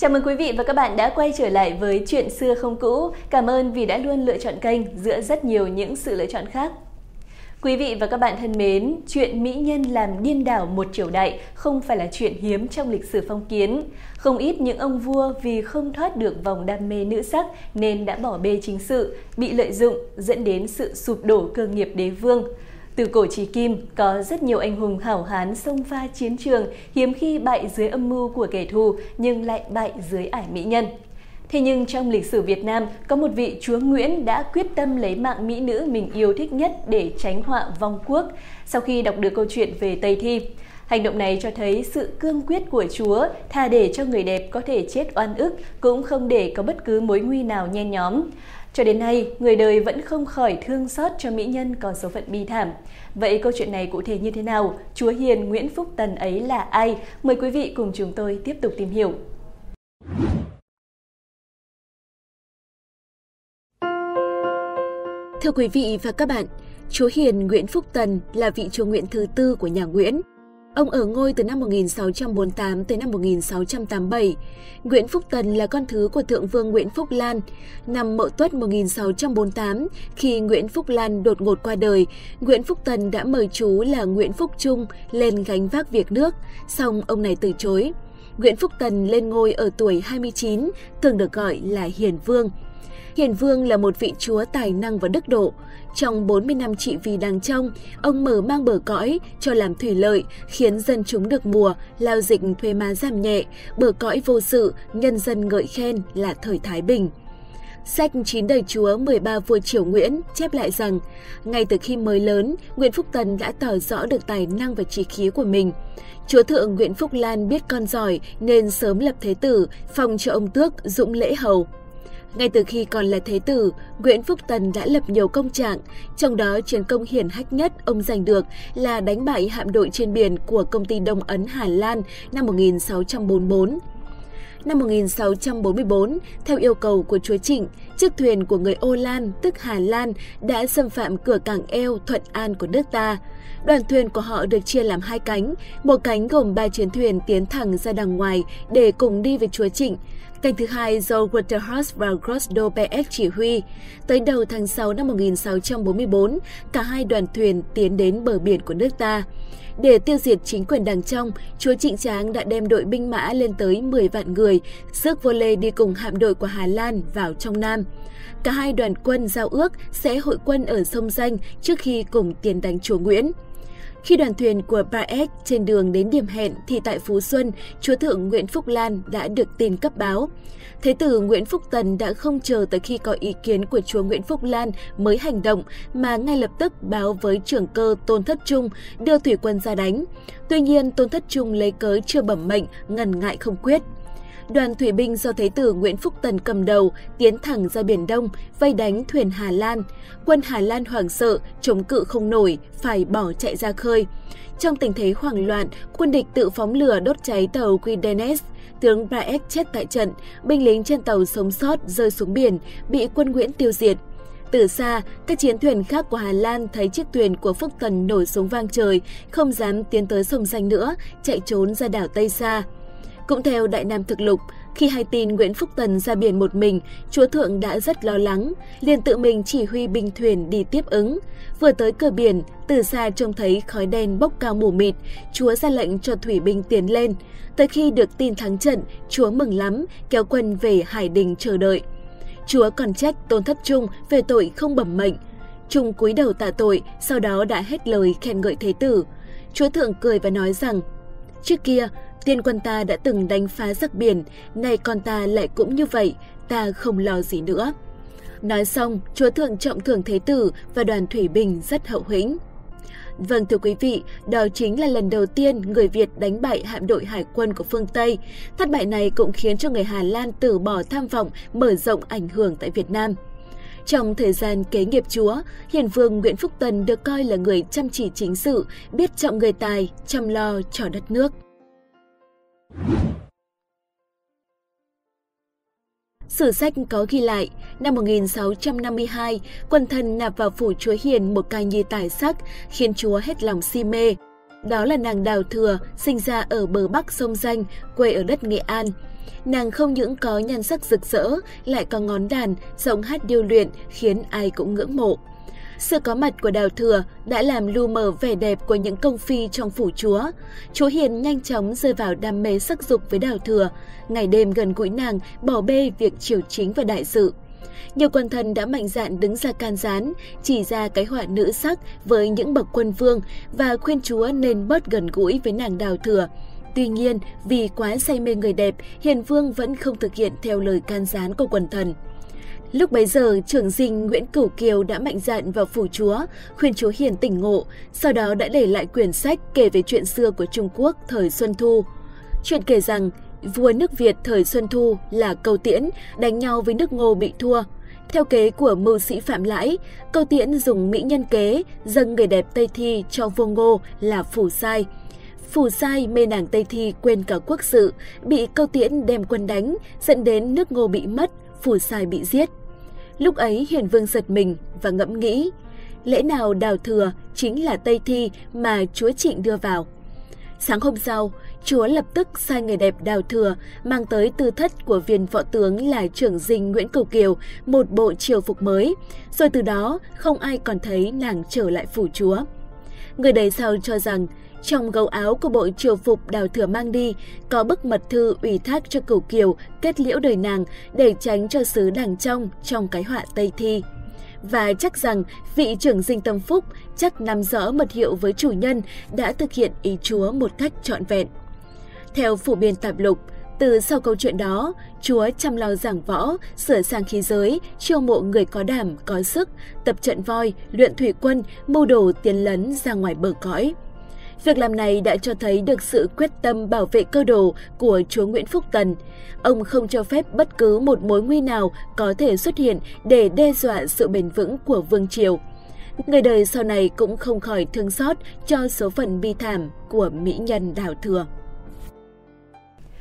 Chào mừng quý vị và các bạn đã quay trở lại với Chuyện xưa không cũ. Cảm ơn vì đã luôn lựa chọn kênh giữa rất nhiều những sự lựa chọn khác. Quý vị và các bạn thân mến, chuyện mỹ nhân làm điên đảo một triều đại không phải là chuyện hiếm trong lịch sử phong kiến. Không ít những ông vua vì không thoát được vòng đam mê nữ sắc nên đã bỏ bê chính sự, bị lợi dụng dẫn đến sự sụp đổ cơ nghiệp đế vương. Từ cổ chí kim, có rất nhiều anh hùng hảo hán xông pha chiến trường, hiếm khi bại dưới âm mưu của kẻ thù nhưng lại bại dưới ải mỹ nhân. Thế nhưng trong lịch sử Việt Nam, có một vị chúa Nguyễn đã quyết tâm lấy mạng mỹ nữ mình yêu thích nhất để tránh họa vong quốc sau khi đọc được câu chuyện về Tây Thi. Hành động này cho thấy sự cương quyết của Chúa, thà để cho người đẹp có thể chết oan ức, cũng không để có bất cứ mối nguy nào nhen nhóm. Cho đến nay, người đời vẫn không khỏi thương xót cho mỹ nhân có số phận bi thảm. Vậy câu chuyện này cụ thể như thế nào? Chúa Hiền Nguyễn Phúc Tần ấy là ai? Mời quý vị cùng chúng tôi tiếp tục tìm hiểu. Thưa quý vị và các bạn, Chúa Hiền Nguyễn Phúc Tần là vị chúa Nguyễn thứ tư của nhà Nguyễn. Ông ở ngôi từ năm 1648 tới năm 1687. Nguyễn Phúc Tần là con thứ của Thượng vương Nguyễn Phúc Lan. Năm Mậu Tuất 1648, khi Nguyễn Phúc Lan đột ngột qua đời, Nguyễn Phúc Tần đã mời chú là Nguyễn Phúc Trung lên gánh vác việc nước, song ông này từ chối. Nguyễn Phúc Tần lên ngôi ở tuổi 29, thường được gọi là Hiền Vương. Hiền Vương là một vị chúa tài năng và đức độ. Trong 40 năm trị vì đàng trong, ông mở mang bờ cõi cho làm thủy lợi, khiến dân chúng được mùa, lao dịch thuê má giảm nhẹ, bờ cõi vô sự, nhân dân ngợi khen là thời Thái Bình. Sách chín đời chúa 13 vua triều Nguyễn chép lại rằng, ngay từ khi mới lớn, Nguyễn Phúc Tần đã tỏ rõ được tài năng và trí khí của mình. Chúa thượng Nguyễn Phúc Lan biết con giỏi nên sớm lập thế tử, phong cho ông tước dũng lễ hầu. Ngay từ khi còn là thế tử, Nguyễn Phúc Tần đã lập nhiều công trạng, trong đó chiến công hiển hách nhất ông giành được là đánh bại hạm đội trên biển của công ty Đông Ấn Hà Lan năm 1644. Năm 1644, theo yêu cầu của chúa Trịnh, chiếc thuyền của người Ô Lan, tức Hà Lan, đã xâm phạm cửa cảng eo Thuận An của nước ta. Đoàn thuyền của họ được chia làm hai cánh, một cánh gồm ba chiến thuyền tiến thẳng ra đằng ngoài để cùng đi với chúa Trịnh. Cánh thứ hai do Waterhouse và Grosdo PS chỉ huy. Tới đầu tháng 6 năm 1644, cả hai đoàn thuyền tiến đến bờ biển của nước ta. Để tiêu diệt chính quyền đảng trong, chúa Trịnh Tráng đã đem đội binh mã lên tới 10 vạn người, rước vô lê đi cùng hạm đội của Hà Lan vào trong Nam. Cả hai đoàn quân giao ước sẽ hội quân ở sông Danh trước khi cùng tiến đánh chúa Nguyễn. Khi đoàn thuyền của Baek trên đường đến điểm hẹn thì tại Phú Xuân, chúa thượng Nguyễn Phúc Lan đã được tin cấp báo. Thế tử Nguyễn Phúc Tần đã không chờ tới khi có ý kiến của chúa Nguyễn Phúc Lan mới hành động mà ngay lập tức báo với trưởng cơ Tôn Thất Trung đưa thủy quân ra đánh. Tuy nhiên Tôn Thất Trung lấy cớ chưa bẩm mệnh, ngần ngại không quyết đoàn thủy binh do Thế tử Nguyễn Phúc Tần cầm đầu tiến thẳng ra Biển Đông, vây đánh thuyền Hà Lan. Quân Hà Lan hoảng sợ, chống cự không nổi, phải bỏ chạy ra khơi. Trong tình thế hoảng loạn, quân địch tự phóng lửa đốt cháy tàu Quidenes. Tướng Braek chết tại trận, binh lính trên tàu sống sót rơi xuống biển, bị quân Nguyễn tiêu diệt. Từ xa, các chiến thuyền khác của Hà Lan thấy chiếc thuyền của Phúc Tần nổi súng vang trời, không dám tiến tới sông Danh nữa, chạy trốn ra đảo Tây Sa. Cũng theo Đại Nam Thực Lục, khi hay tin Nguyễn Phúc Tần ra biển một mình, chúa thượng đã rất lo lắng, liền tự mình chỉ huy binh thuyền đi tiếp ứng. Vừa tới cửa biển, từ xa trông thấy khói đen bốc cao mù mịt, chúa ra lệnh cho thủy binh tiến lên. Tới khi được tin thắng trận, chúa mừng lắm, kéo quân về Hải Đình chờ đợi. Chúa còn trách Tôn Thất Trung về tội không bẩm mệnh. Trung cúi đầu tạ tội, sau đó đã hết lời khen ngợi thế tử. Chúa thượng cười và nói rằng, Trước kia, tiên quân ta đã từng đánh phá giặc biển, nay con ta lại cũng như vậy, ta không lo gì nữa. Nói xong, chúa thượng trọng thưởng thế tử và đoàn thủy bình rất hậu hĩnh. Vâng thưa quý vị, đó chính là lần đầu tiên người Việt đánh bại hạm đội hải quân của phương Tây. Thất bại này cũng khiến cho người Hà Lan từ bỏ tham vọng mở rộng ảnh hưởng tại Việt Nam. Trong thời gian kế nghiệp chúa, Hiền Vương Nguyễn Phúc Tần được coi là người chăm chỉ chính sự, biết trọng người tài, chăm lo cho đất nước. Sử sách có ghi lại, năm 1652, quân thần nạp vào phủ chúa Hiền một ca nhi tài sắc, khiến chúa hết lòng si mê. Đó là nàng Đào Thừa, sinh ra ở bờ bắc sông Danh, quê ở đất Nghệ An. Nàng không những có nhan sắc rực rỡ, lại có ngón đàn, giọng hát điêu luyện khiến ai cũng ngưỡng mộ. Sự có mặt của Đào Thừa đã làm lu mờ vẻ đẹp của những công phi trong phủ chúa. Chúa Hiền nhanh chóng rơi vào đam mê sắc dục với Đào Thừa, ngày đêm gần gũi nàng, bỏ bê việc triều chính và đại sự. Nhiều quần thần đã mạnh dạn đứng ra can gián, chỉ ra cái họa nữ sắc với những bậc quân vương và khuyên chúa nên bớt gần gũi với nàng Đào Thừa. Tuy nhiên, vì quá say mê người đẹp, Hiền Vương vẫn không thực hiện theo lời can gián của quần thần. Lúc bấy giờ, trưởng dinh Nguyễn Cửu Kiều đã mạnh dạn vào phủ chúa, khuyên chúa Hiền tỉnh ngộ, sau đó đã để lại quyển sách kể về chuyện xưa của Trung Quốc thời Xuân Thu. Chuyện kể rằng, vua nước Việt thời Xuân Thu là Câu Tiễn đánh nhau với nước Ngô bị thua. Theo kế của mưu sĩ Phạm Lãi, Câu Tiễn dùng mỹ nhân kế dâng người đẹp Tây Thi cho vua Ngô là Phủ Sai. Phủ Sai mê nàng Tây Thi quên cả quốc sự, bị Câu Tiễn đem quân đánh, dẫn đến nước Ngô bị mất, Phủ Sai bị giết. Lúc ấy Hiền Vương giật mình và ngẫm nghĩ, lẽ nào đào thừa chính là Tây Thi mà chúa Trịnh đưa vào. Sáng hôm sau, chúa lập tức sai người đẹp đào thừa mang tới tư thất của viên võ tướng là trưởng dinh Nguyễn Cầu Kiều một bộ triều phục mới, rồi từ đó không ai còn thấy nàng trở lại phủ chúa. Người đời sau cho rằng trong gấu áo của bộ triều phục đào thừa mang đi có bức mật thư ủy thác cho cửu kiều kết liễu đời nàng để tránh cho sứ đàng trong trong cái họa Tây Thi. Và chắc rằng vị trưởng dinh tâm phúc chắc nắm rõ mật hiệu với chủ nhân đã thực hiện ý chúa một cách trọn vẹn. Theo phủ biên tạp lục, từ sau câu chuyện đó, Chúa chăm lo giảng võ, sửa sang khí giới, chiêu mộ người có đảm, có sức, tập trận voi, luyện thủy quân, mưu đồ tiến lấn ra ngoài bờ cõi. Việc làm này đã cho thấy được sự quyết tâm bảo vệ cơ đồ của chúa Nguyễn Phúc Tần. Ông không cho phép bất cứ một mối nguy nào có thể xuất hiện để đe dọa sự bền vững của Vương Triều. Người đời sau này cũng không khỏi thương xót cho số phận bi thảm của mỹ nhân đào thừa.